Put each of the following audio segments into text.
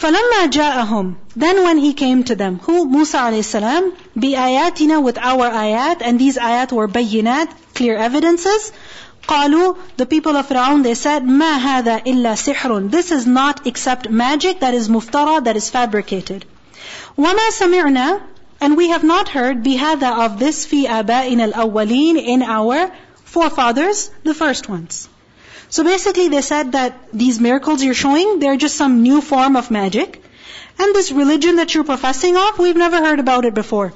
فَلَمَّا جَاءَهُمْ Then when he came to them, who? Musa alayhi salam, بِآيَاتِنَا with our ayat, and these ayat were bayinat, clear evidences. قالوا, the people of Fir'aun, they said, مَا هَذَا إِلَّا سِحْرٌ This is not except magic that is muftara, that is fabricated. وَمَا سَمِعْنَا And we have not heard بِهَذَا of this فِي آبَائِنَا الْأَوَّلِينَ In our forefathers, the first ones. So basically they said that these miracles you're showing, they're just some new form of magic. And this religion that you're professing of, we've never heard about it before.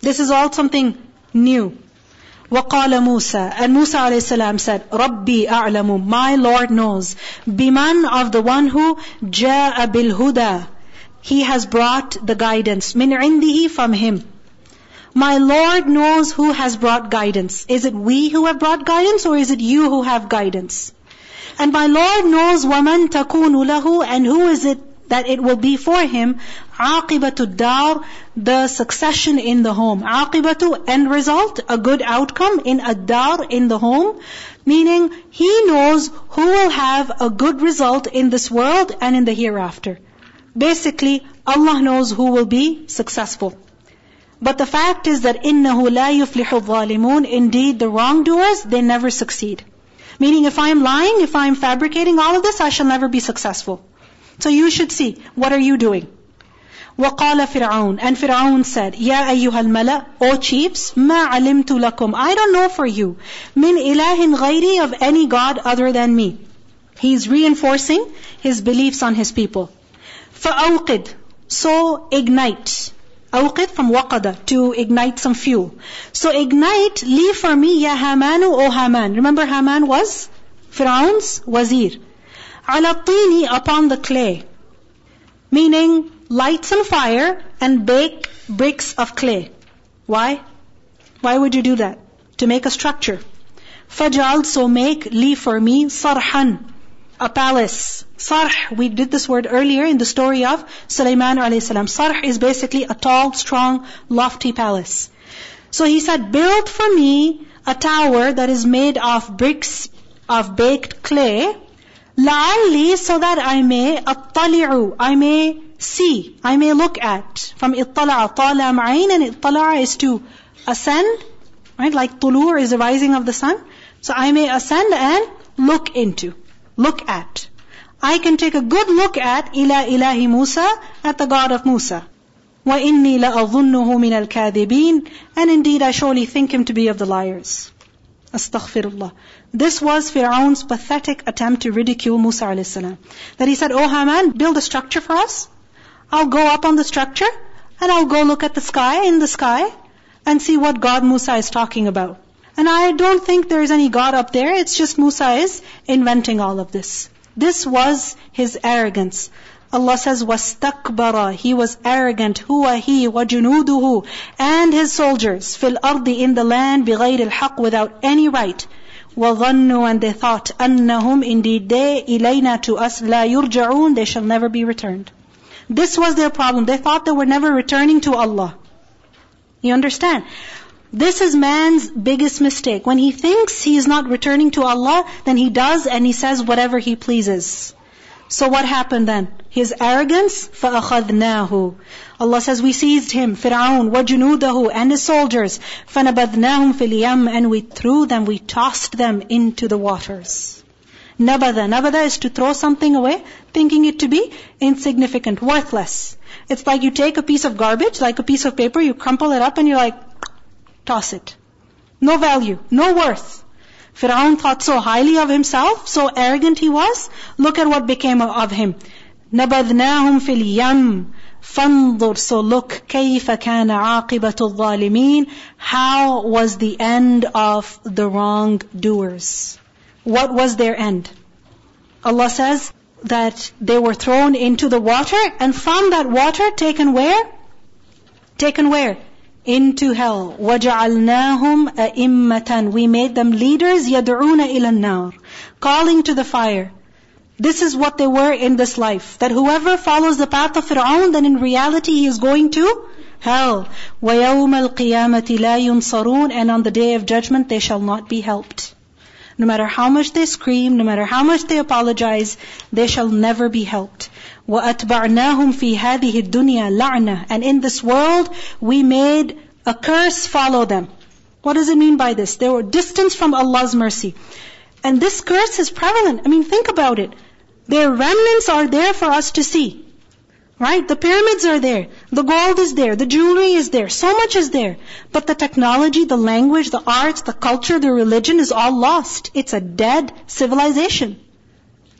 This is all something new. وقال موسى and Musa alayhi said ربي أعلم my Lord knows بمن of the one who جاء بالهدى he has brought the guidance من عنده from him my Lord knows who has brought guidance. Is it we who have brought guidance or is it you who have guidance? And my Lord knows وَمَن تَكُونُ لَهُ And who is it that it will be for him عَاقِبَةُ الدَّارِ The succession in the home. عَاقِبَةُ End result, a good outcome in ad-dar, in the home. Meaning, he knows who will have a good result in this world and in the hereafter. Basically, Allah knows who will be successful. But the fact is that إِنَّهُ لَا يُفْلِحُ الظَّالِمُونَ Indeed, the wrongdoers, they never succeed. Meaning if I'm lying, if I'm fabricating all of this, I shall never be successful. So you should see, what are you doing? وقال فرعون And Fir'aun said, يا أيها الملأ, O chiefs, ما علمت لكم I don't know for you. من إله غيري of any God other than me. He's reinforcing his beliefs on his people. فأوقد So ignite. From waqada, to ignite some fuel. So ignite, leave for me, ya Hamanu, O Haman. Remember Haman was Fir'aun's wazir. Ala tini, upon the clay. Meaning, light some fire and bake bricks of clay. Why? Why would you do that? To make a structure. Fajal, so make, leave for me, sarhan, a palace. Sarh, we did this word earlier in the story of Sulaiman alayhi salam. Sarh is basically a tall, strong, lofty palace. So he said, build for me a tower that is made of bricks of baked clay, la'alli, so that I may attali'u, I may see, I may look at. From ittala'a, tala ma'ain, and ittala'a is to ascend, right? Like tulur is the rising of the sun. So I may ascend and look into look at. I can take a good look at ila ilahi Musa, at the God of Musa. وَإِنِّي لَأَظُنُّهُ مِنَ الْكَاذِبِينَ And indeed I surely think him to be of the liars. Astaghfirullah. This was Fir'aun's pathetic attempt to ridicule Musa a.s. That he said, Oh Haman, build a structure for us. I'll go up on the structure and I'll go look at the sky, in the sky, and see what God Musa is talking about. And I don't think there is any God up there. It's just Musa is inventing all of this. This was his arrogance. Allah says, وَاسْتَكْبَرَ He was arrogant. هُوَ He وَجُنُودُهُ And his soldiers. فِي الْأَرْضِ In the land بِغَيْرِ الْحَقِّ Without any right. وَظَنُّوا And they thought, أَنَّهُمْ Indeed they, إِلَيْنَا To us, لَا يُرْجَعُونَ They shall never be returned. This was their problem. They thought they were never returning to Allah. You understand? This is man's biggest mistake. When he thinks he is not returning to Allah, then he does and he says whatever he pleases. So what happened then? His arrogance, فَأَخَذْنَاهُ Allah says we seized him, Fir'aun, وَجُنُودَهُ and his soldiers, فَنَبَذْنَاهُمْ فِي الْيَمِّ And we threw them, we tossed them into the waters. Nabada. Nabada is to throw something away, thinking it to be insignificant, worthless. It's like you take a piece of garbage, like a piece of paper, you crumple it up and you're like, Toss it. No value, no worth. Fir'aun thought so highly of himself, so arrogant he was. Look at what became of him. نَبَذْنَاهُمْ فِي الْيَمِّ فانظر so look كيف كان عاقبة الظالمين how was the end of the wrongdoers what was their end Allah says that they were thrown into the water and from that water taken where taken where into hell. وَجَعَلْنَاهُمْ أَئِمَّةً We made them leaders, يَدْعُونَ إِلَى النَّارِ Calling to the fire. This is what they were in this life. That whoever follows the path of Fir'aun, then in reality he is going to hell. وَيَوْمَ الْقِيَامَةِ لَا يُنصَرُونَ And on the day of judgment they shall not be helped. No matter how much they scream, no matter how much they apologize, they shall never be helped. وَأَتْبَعْنَاهُمْ فِي هَذِهِ الدُّنْيَا لَعْنَةً And in this world, we made a curse follow them. What does it mean by this? They were distanced from Allah's mercy. And this curse is prevalent. I mean, think about it. Their remnants are there for us to see. Right? The pyramids are there. The gold is there. The jewelry is there. So much is there. But the technology, the language, the arts, the culture, the religion is all lost. It's a dead civilization.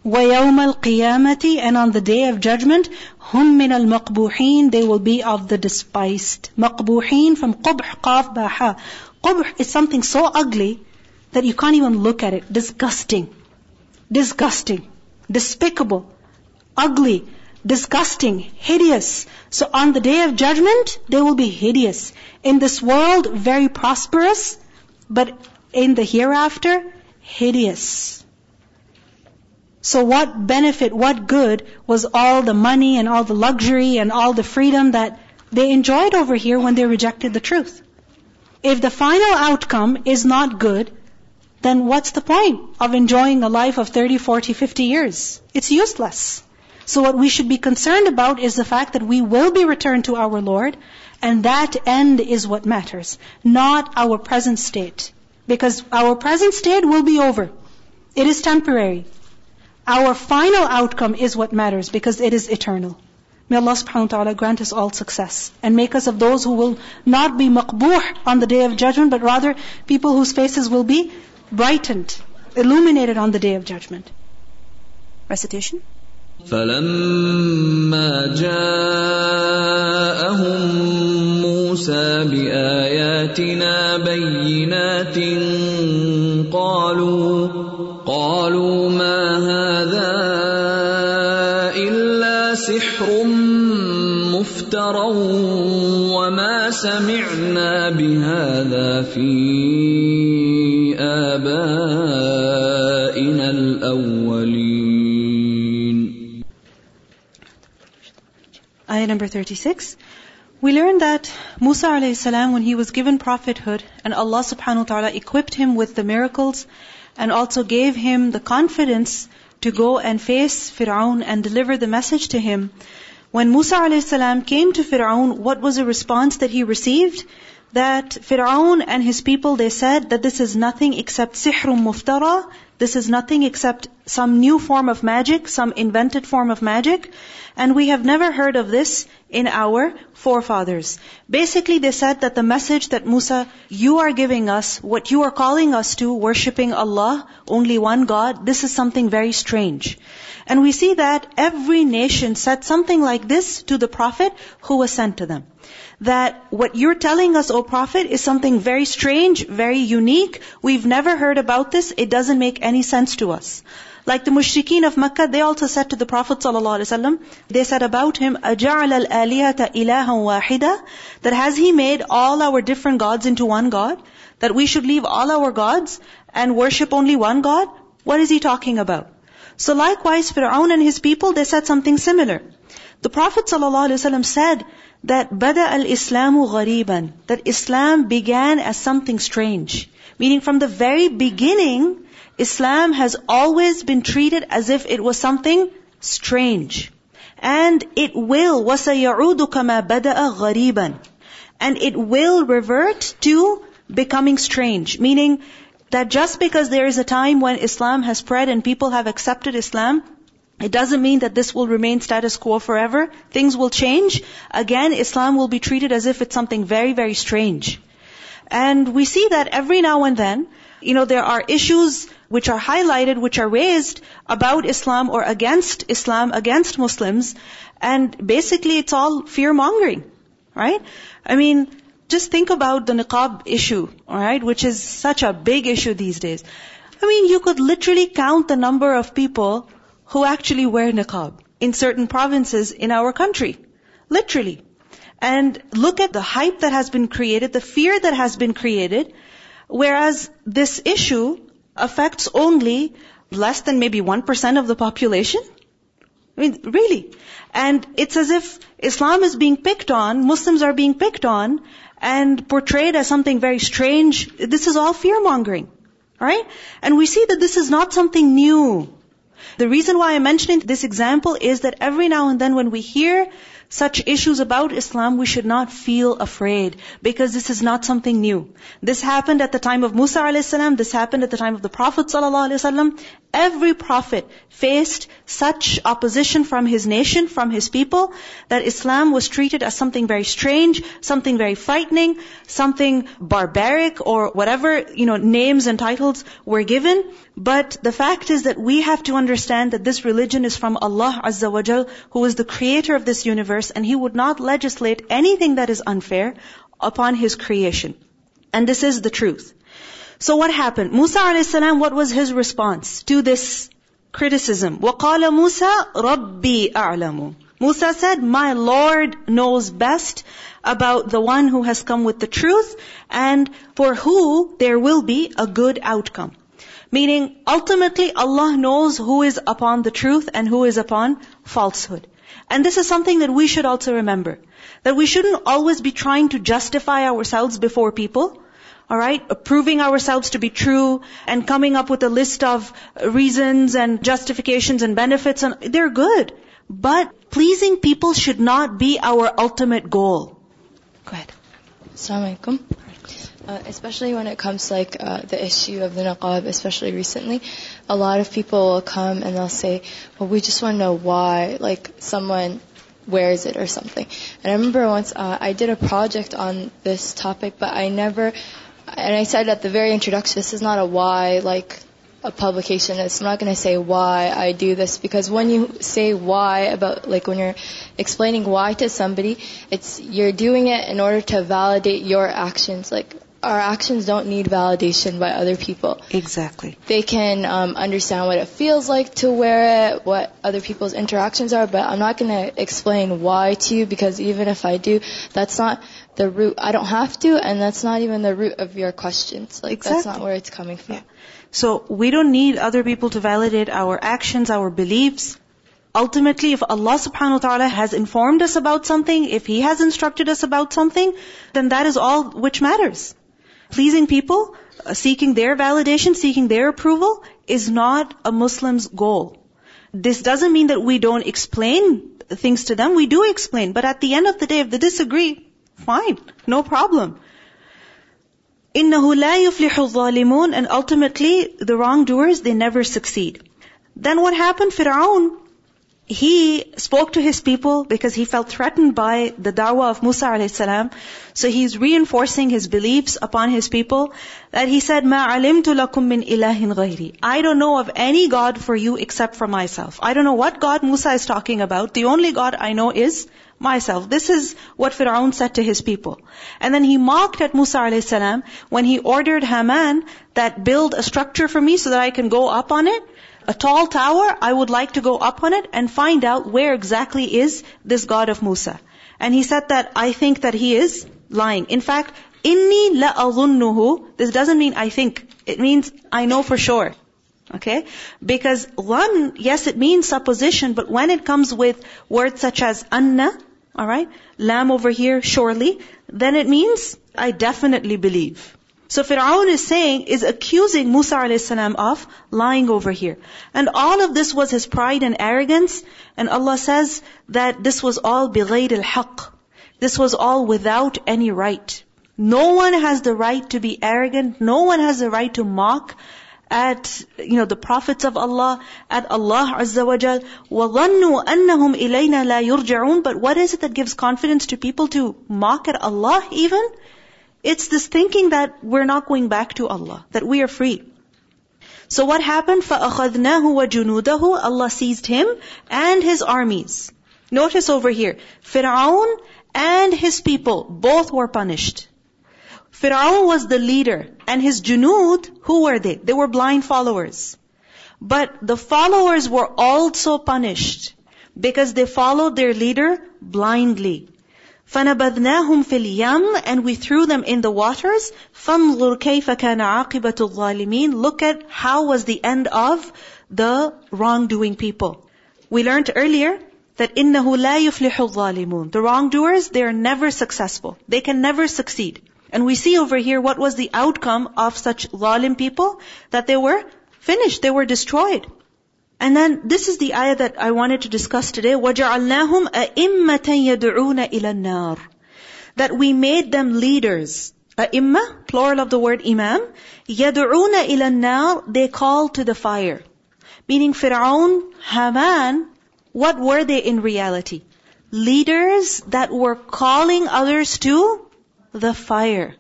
وَيَوْمَ الْقِيَامَةِ And on the day of judgment, هُمْ مِنَ الْمَقْبُوحِينَ They will be of the despised. مقبوحين from قبح قاف باحا. قبح is something so ugly that you can't even look at it. Disgusting. Disgusting. Despicable. Ugly disgusting, hideous. So on the day of judgment, they will be hideous. In this world, very prosperous, but in the hereafter, hideous. So what benefit, what good was all the money and all the luxury and all the freedom that they enjoyed over here when they rejected the truth? If the final outcome is not good, then what's the point of enjoying a life of 30, 40, 50 years? It's useless. So what we should be concerned about is the fact that we will be returned to our Lord, and that end is what matters, not our present state. Because our present state will be over. It is temporary. Our final outcome is what matters because it is eternal. May Allah subhanahu wa ta'ala grant us all success and make us of those who will not be maqbuh on the day of judgment, but rather people whose faces will be brightened, illuminated on the day of judgment. Recitation? فلما جاءهم موسى باياتنا بينات قالوا قالوا مفترى وما سمعنا بهذا في ابائنا الاولين Ayah number 36. We learn that Musa a.s. when he was given prophethood and Allah subhanahu wa ta'ala equipped him with the miracles and also gave him the confidence to go and face Fir'aun and deliver the message to him. when Musa a.s. came to Fir'aun, what was the response that he received? That Fir'aun and his people, they said that this is nothing except sihrun muftara, this is nothing except some new form of magic, some invented form of magic. And we have never heard of this in our forefathers. Basically, they said that the message that Musa, you are giving us, what you are calling us to, worshipping Allah, only one God, this is something very strange. And we see that every nation said something like this to the Prophet who was sent to them that what you're telling us, O Prophet, is something very strange, very unique. We've never heard about this. It doesn't make any sense to us. Like the mushrikeen of Makkah, they also said to the Prophet ﷺ, they said about him, أَجَعَلَ الْآلِهَةَ إِلَهًا وَاحِدًا That has he made all our different gods into one God? That we should leave all our gods and worship only one God? What is he talking about? So likewise, Fir'aun and his people, they said something similar. The Prophet ﷺ said that bada al-Islamu ghariban, that Islam began as something strange. Meaning from the very beginning, Islam has always been treated as if it was something strange. And it will, وَسَيَعُودُ كَمَا بَدَأَ غَرِيبًا And it will revert to becoming strange. Meaning that just because there is a time when Islam has spread and people have accepted Islam, it doesn't mean that this will remain status quo forever. Things will change. Again, Islam will be treated as if it's something very, very strange. And we see that every now and then, you know, there are issues which are highlighted, which are raised about Islam or against Islam, against Muslims. And basically it's all fear mongering, right? I mean, just think about the niqab issue, alright, which is such a big issue these days. I mean, you could literally count the number of people who actually wear niqab in certain provinces in our country. Literally. And look at the hype that has been created, the fear that has been created, whereas this issue affects only less than maybe 1% of the population. I mean, really. And it's as if Islam is being picked on, Muslims are being picked on, and portrayed as something very strange. This is all fear mongering. Alright? And we see that this is not something new. The reason why I'm mentioning this example is that every now and then when we hear such issues about Islam, we should not feel afraid because this is not something new. This happened at the time of Musa a.s. This happened at the time of the Prophet ﷺ. Every prophet faced such opposition from his nation, from his people, that Islam was treated as something very strange, something very frightening, something barbaric, or whatever, you know, names and titles were given. But the fact is that we have to understand that this religion is from Allah Azza wa Jal, who is the creator of this universe, and He would not legislate anything that is unfair upon His creation. And this is the truth. So what happened? Musa a.s. what was his response to this criticism? وَقَالَ مُوسَى رَبِّي أَعْلَمُ Musa said, my Lord knows best about the one who has come with the truth and for who there will be a good outcome. Meaning, ultimately Allah knows who is upon the truth and who is upon falsehood. And this is something that we should also remember. That we shouldn't always be trying to justify ourselves before people. Alright? Proving ourselves to be true and coming up with a list of reasons and justifications and benefits and they're good. But pleasing people should not be our ultimate goal. Go ahead. Assalamu alaikum. Uh, especially when it comes like uh, the issue of the niqab, especially recently, a lot of people will come and they'll say, "Well, we just want to know why, like someone wears it or something." And I remember once uh, I did a project on this topic, but I never and I said at the very introduction, this is not a why, like a publication. It's not going to say why I do this because when you say why about like when you're explaining why to somebody, it's you're doing it in order to validate your actions. Like our actions don't need validation by other people. Exactly. They can um, understand what it feels like to wear it, what other people's interactions are, but I'm not going to explain why to you because even if I do, that's not the root. I don't have to, and that's not even the root of your questions. Like exactly. that's not where it's coming from. Yeah. So we don't need other people to validate our actions, our beliefs. Ultimately, if Allah subhanahu wa ta'ala has informed us about something, if He has instructed us about something, then that is all which matters. Pleasing people, uh, seeking their validation, seeking their approval is not a Muslim's goal. This doesn't mean that we don't explain things to them. We do explain. But at the end of the day, if they disagree, fine. No problem. إِنَّهُ لَا يُفْلِحُ الظَّالِمُونَ And ultimately, the wrongdoers, they never succeed. Then what happened? Fir'aun he spoke to his people because he felt threatened by the da'wah of Musa alayhi salam. So he's reinforcing his beliefs upon his people that he said, "Ma alimtu lakum min ilahin ghayri." I don't know of any God for you except for myself. I don't know what God Musa is talking about. The only God I know is myself. This is what Fir'aun said to his people. And then he mocked at Musa alayhi salam when he ordered Haman that build a structure for me so that I can go up on it a tall tower, I would like to go up on it and find out where exactly is this God of Musa. And he said that I think that he is lying. In fact, inni la'adhunnuhu, this doesn't mean I think. It means I know for sure. Okay? Because one, yes, it means supposition, but when it comes with words such as anna, alright, lam over here, surely, then it means I definitely believe. So Fir'aun is saying, is accusing Musa a.s. of lying over here. And all of this was his pride and arrogance. And Allah says that this was all بِغَيْرِ الْحَقِّ This was all without any right. No one has the right to be arrogant. No one has the right to mock at, you know, the prophets of Allah, at Allah Azza wa Jal. وَظَنُّوا أَنَّهُمْ إِلَيْنَا لَا يُرْجَعُونَ But what is it that gives confidence to people to mock at Allah even? It's this thinking that we're not going back to Allah, that we are free. So what happened? فَأَخَذْنَاهُ وَجُنُودَهُ Allah seized him and his armies. Notice over here, Fir'aun and his people, both were punished. Fir'aun was the leader, and his junud, who were they? They were blind followers. But the followers were also punished because they followed their leader blindly. فَنَبَذْنَاهُمْ فِي الْيَمِّ And we threw them in the waters. فَانْظُرْ كَيْفَ كَانَ عَاقِبَةُ الظَّالِمِينَ Look at how was the end of the wrongdoing people. We learned earlier that إِنَّهُ لَا يُفْلِحُ الظَّالِمُونَ The wrongdoers, they are never successful. They can never succeed. And we see over here what was the outcome of such zalim people, that they were finished, they were destroyed. And then this is the ayah that I wanted to discuss today. وَجَعَلْنَاهُمْ أَئِمَّةً يَدْعُونَ إِلَى النَّارِ That we made them leaders. A'imma, plural of the word imam. يَدْعُونَ إِلَى النَّارِ They call to the fire. Meaning Fir'aun, Haman, what were they in reality? Leaders that were calling others to the fire.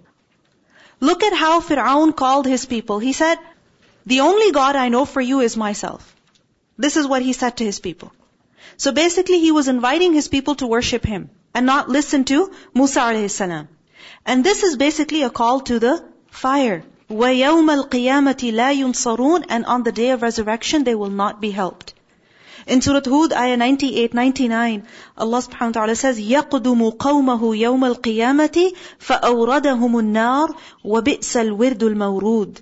Look at how Fir'aun called his people. He said, the only God I know for you is myself. This is what he said to his people. So basically he was inviting his people to worship him and not listen to Musa alayhi salam. And this is basically a call to the fire. وَيَوْمَ الْقِيَامَةِ لَا يُنصَرُونَ And on the day of resurrection they will not be helped. In Surah Hud, ayah 98, 99, Allah subhanahu wa ta'ala says, يَقْدُمُ قَوْمَهُ يَوْمَ الْقِيَامَةِ فَأَوْرَدَهُمُ النَّارِ وَبِئْسَ الْوِرْدُ الْمَوْرُودُ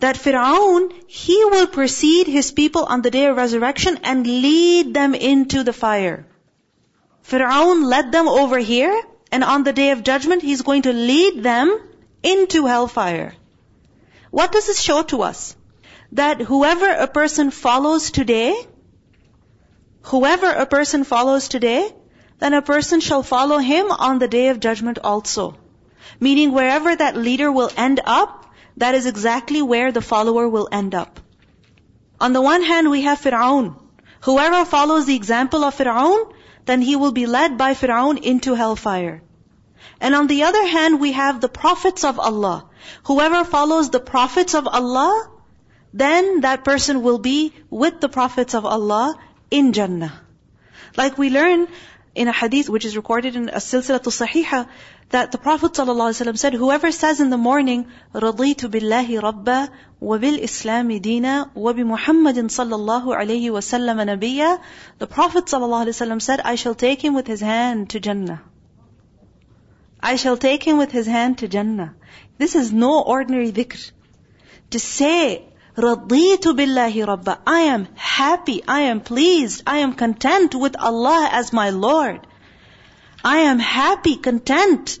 that Fir'aun, he will precede his people on the day of resurrection and lead them into the fire. Fir'aun led them over here, and on the day of judgment, he's going to lead them into hellfire. What does this show to us? That whoever a person follows today, whoever a person follows today, then a person shall follow him on the day of judgment also. Meaning wherever that leader will end up, that is exactly where the follower will end up. On the one hand, we have Fir'aun. Whoever follows the example of Fir'aun, then he will be led by Fir'aun into hellfire. And on the other hand, we have the prophets of Allah. Whoever follows the prophets of Allah, then that person will be with the prophets of Allah in Jannah. Like we learn in a hadith which is recorded in As-Silsilatu Sahiha that the Prophet ﷺ said, whoever says in the morning, رَضِيتُ بِاللَّهِ رَبَّا وَبِالْإِسْلَامِ دِينًا وَبِمُحَمَّدٍ صَلَّى اللَّهُ عَلَيْهِ وَسَلَّمَ نَبِيًّا The Prophet ﷺ said, I shall take him with his hand to Jannah. I shall take him with his hand to Jannah. This is no ordinary dhikr. To say, رَضِيتُ بِاللَّهِ رَبَّا I am happy, I am pleased, I am content with Allah as my Lord. I am happy, content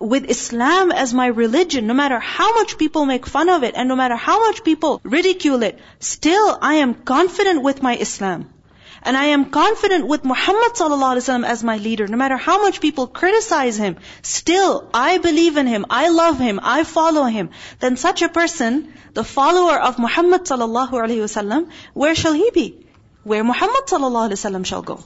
with Islam as my religion, no matter how much people make fun of it and no matter how much people ridicule it, still I am confident with my Islam. And I am confident with Muhammad sallallahu as my leader. No matter how much people criticize him, still I believe in him, I love him, I follow him. Then such a person, the follower of Muhammad wasallam, where shall he be? Where Muhammad wasallam shall go.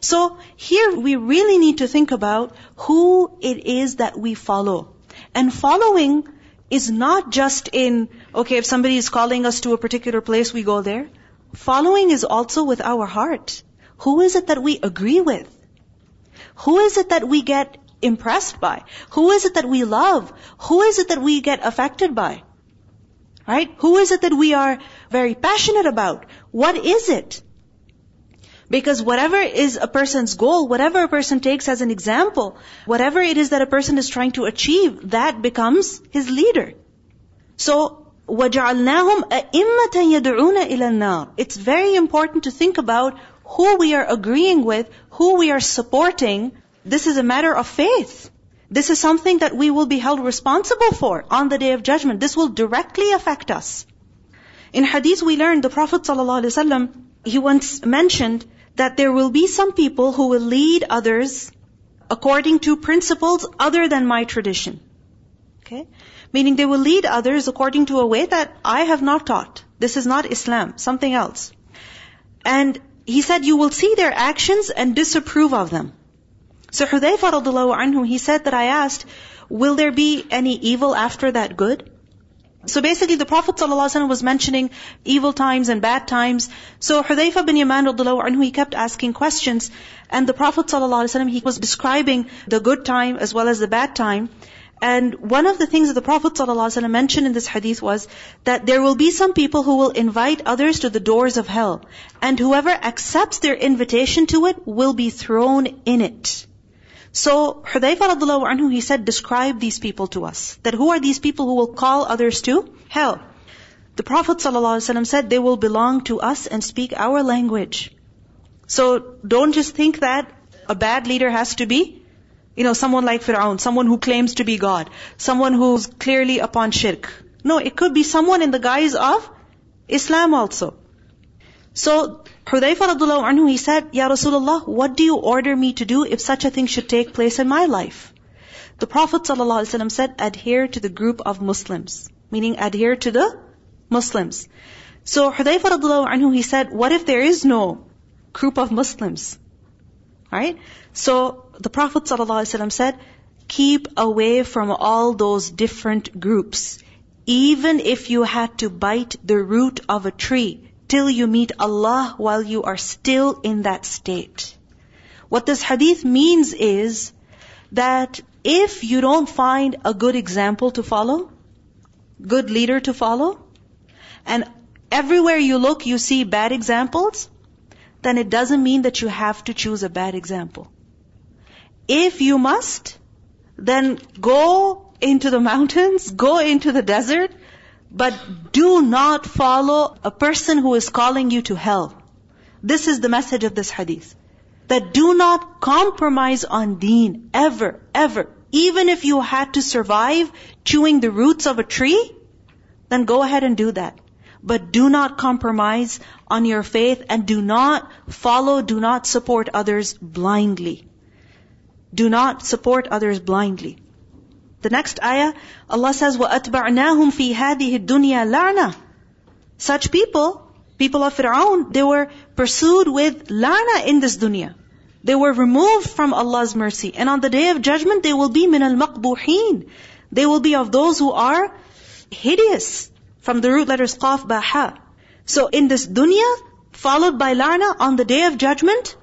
So here we really need to think about who it is that we follow. And following is not just in, okay, if somebody is calling us to a particular place, we go there. Following is also with our heart. Who is it that we agree with? Who is it that we get impressed by? Who is it that we love? Who is it that we get affected by? Right? Who is it that we are very passionate about? What is it? Because whatever is a person's goal, whatever a person takes as an example, whatever it is that a person is trying to achieve, that becomes his leader. So, وَجَعَلْنَاهُمْ أَئِمَّةً يَدْعُونَ إِلَى النَّارِ It's very important to think about who we are agreeing with, who we are supporting. This is a matter of faith. This is something that we will be held responsible for on the day of judgment. This will directly affect us. In hadith we learned the Prophet ﷺ, he once mentioned that there will be some people who will lead others according to principles other than my tradition. Okay? Meaning they will lead others according to a way that I have not taught. This is not Islam, something else. And he said, you will see their actions and disapprove of them. So Hudayfa radiallahu anhu, he said that I asked, will there be any evil after that good? So basically the Prophet ﷺ was mentioning evil times and bad times. So Hudayfa bin Yaman anhu, he kept asking questions. And the Prophet ﷺ, he was describing the good time as well as the bad time. And one of the things that the Prophet ﷺ mentioned in this hadith was that there will be some people who will invite others to the doors of hell. And whoever accepts their invitation to it will be thrown in it. So Hudayfa radiallahu anhu, he said, describe these people to us. That who are these people who will call others to hell? The Prophet ﷺ said, they will belong to us and speak our language. So don't just think that a bad leader has to be You know, someone like Fir'aun, someone who claims to be God, someone who's clearly upon shirk. No, it could be someone in the guise of Islam also. So, Hudayfa radiallahu anhu, he said, Ya Rasulullah, what do you order me to do if such a thing should take place in my life? The Prophet ﷺ said, adhere to the group of Muslims. Meaning adhere to the Muslims. So Hudayfa radiallahu anhu, he said, what if there is no group of Muslims? Right? So the Prophet ﷺ said, keep away from all those different groups. Even if you had to bite the root of a tree till you meet Allah while you are still in that state. What this hadith means is that if you don't find a good example to follow, good leader to follow, and everywhere you look you see bad examples, then it doesn't mean that you have to choose a bad example. If you must, then go into the mountains, go into the desert, but do not follow a person who is calling you to hell. This is the message of this hadith. That do not compromise on deen, ever, ever. Even if you had to survive chewing the roots of a tree, then go ahead and do that. But do not compromise on your faith and do not follow, do not support others blindly. Do not support others blindly. The next ayah, Allah says, وَأَتْبَعْنَاهُمْ فِي هَذِهِ الدُّنْيَا لَعْنَةً Such people, people of Fir'aun, they were pursued with la'na in this dunya. They were removed from Allah's mercy. And on the day of judgment, they will be min al-maqbuhin. They will be of those who are hideous. From the root letters qaf, ba, ha. So in this dunya, followed by la'na, on the day of judgment,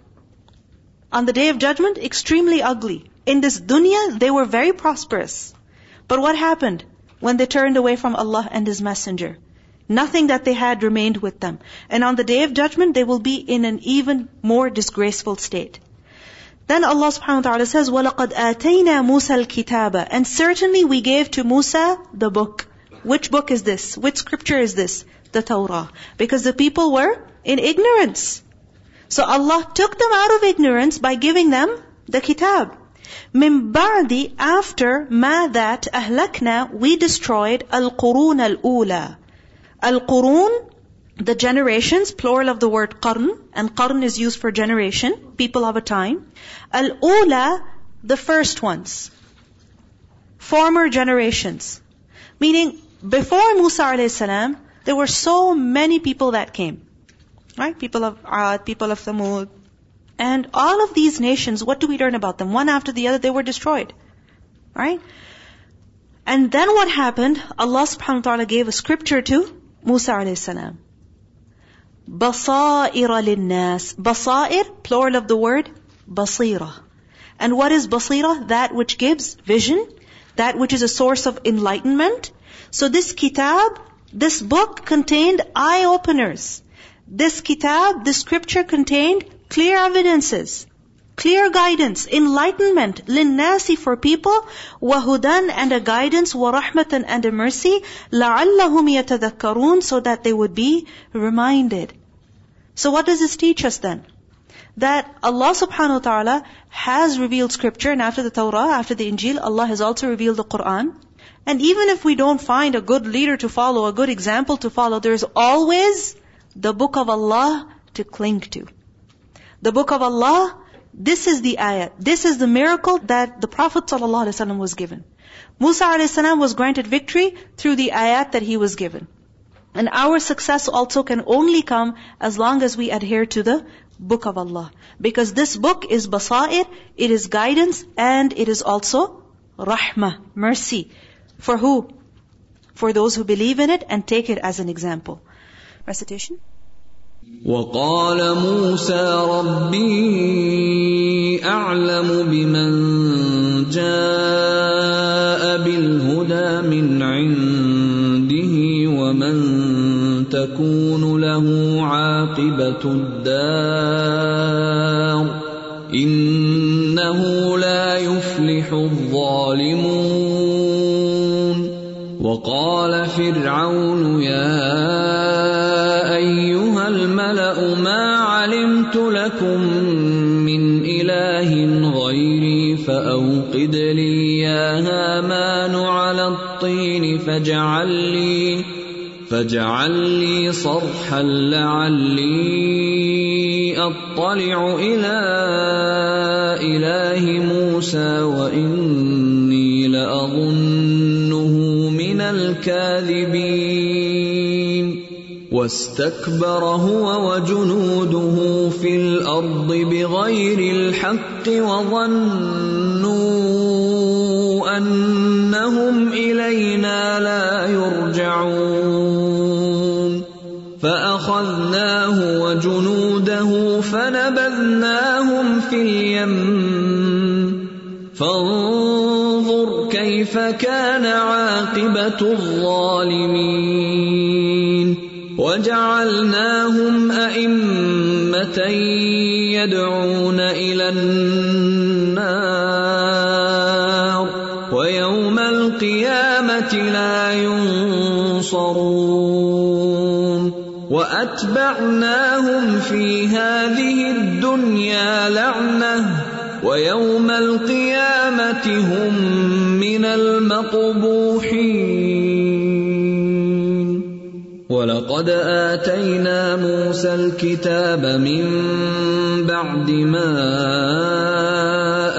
on the day of judgment, extremely ugly. In this dunya, they were very prosperous. But what happened when they turned away from Allah and His Messenger? Nothing that they had remained with them. And on the day of judgment, they will be in an even more disgraceful state. Then Allah subhanahu wa ta'ala says, وَلَقَدْ آتَيْنَا مُوسَى الْكِتَابَ And certainly we gave to Musa the book. Which book is this? Which scripture is this? The Torah. Because the people were in ignorance. So Allah took them out of ignorance by giving them the kitab. Min ba'di, after ma that ahlakna, we destroyed al-qurun al-ula. Al-qurun, the generations, plural of the word qarn, and qarn is used for generation, people of a time. Al-ula, the first ones. Former generations. Meaning, before Musa alayhi there were so many people that came right people of Ad people of Thamud and all of these nations, what do we learn about them? One after the other, they were destroyed. Right? And then what happened? Allah subhanahu wa ta'ala gave a scripture to Musa alayhi salam. Basaira linnas. Basair, plural of the word, basira. And what is basira? That which gives vision, that which is a source of enlightenment. So this kitab, this book contained eye openers. This kitab, this scripture contained clear evidences, clear guidance, enlightenment, linnasi for people, wahudan and a guidance, warahmatan and a mercy, la'allahum yatadhakkarun so that they would be reminded. So what does this teach us then? That Allah subhanahu wa ta'ala has revealed scripture and after the Torah, after the Injil, Allah has also revealed the Quran. And even if we don't find a good leader to follow, a good example to follow, there's always the book of Allah to cling to. The book of Allah, this is the ayat. This is the miracle that the Prophet ﷺ was given. Musa a.s. was granted victory through the ayat that he was given. And our success also can only come as long as we adhere to the book of Allah. Because this book is basair, it is guidance, and it is also rahmah, mercy. For who? For those who believe in it and take it as an example. Recitation? وقال موسى ربي أعلم بمن جاء بالهدى من عنده ومن تكون له عاقبة الدار إنه لا يفلح الظالمون وقال فرعون يا أيها الملأ ما علمت لكم من إله غيري فأ أوقد لي يا هامان على الطين فاجعل لي فاجعل لي صرحا لعلي أطلع إلى إله موسى وإني الكاذبين. واستكبر هو وجنوده في الأرض بغير الحق وظنوا أنهم إلينا لا يرجعون. كيف كان عاقبة الظالمين؟ وجعلناهم أئمة يدعون إلى النار ويوم القيامة لا ينصرون. وأتبعناهم في هذه الدنيا لعنة. ويوم القيامة هم من المقبوحين. ولقد آتينا موسى الكتاب من بعد ما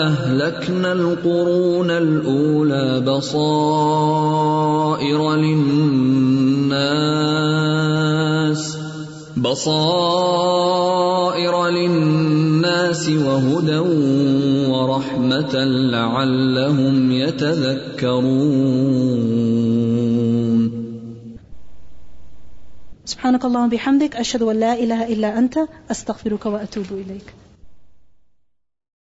أهلكنا القرون الأولى بصائر للناس بصائر للناس وهدى ورحمة لعلهم يتذكرون. سبحانك اللهم وبحمدك أشهد أن لا إله إلا أنت أستغفرك وأتوب إليك.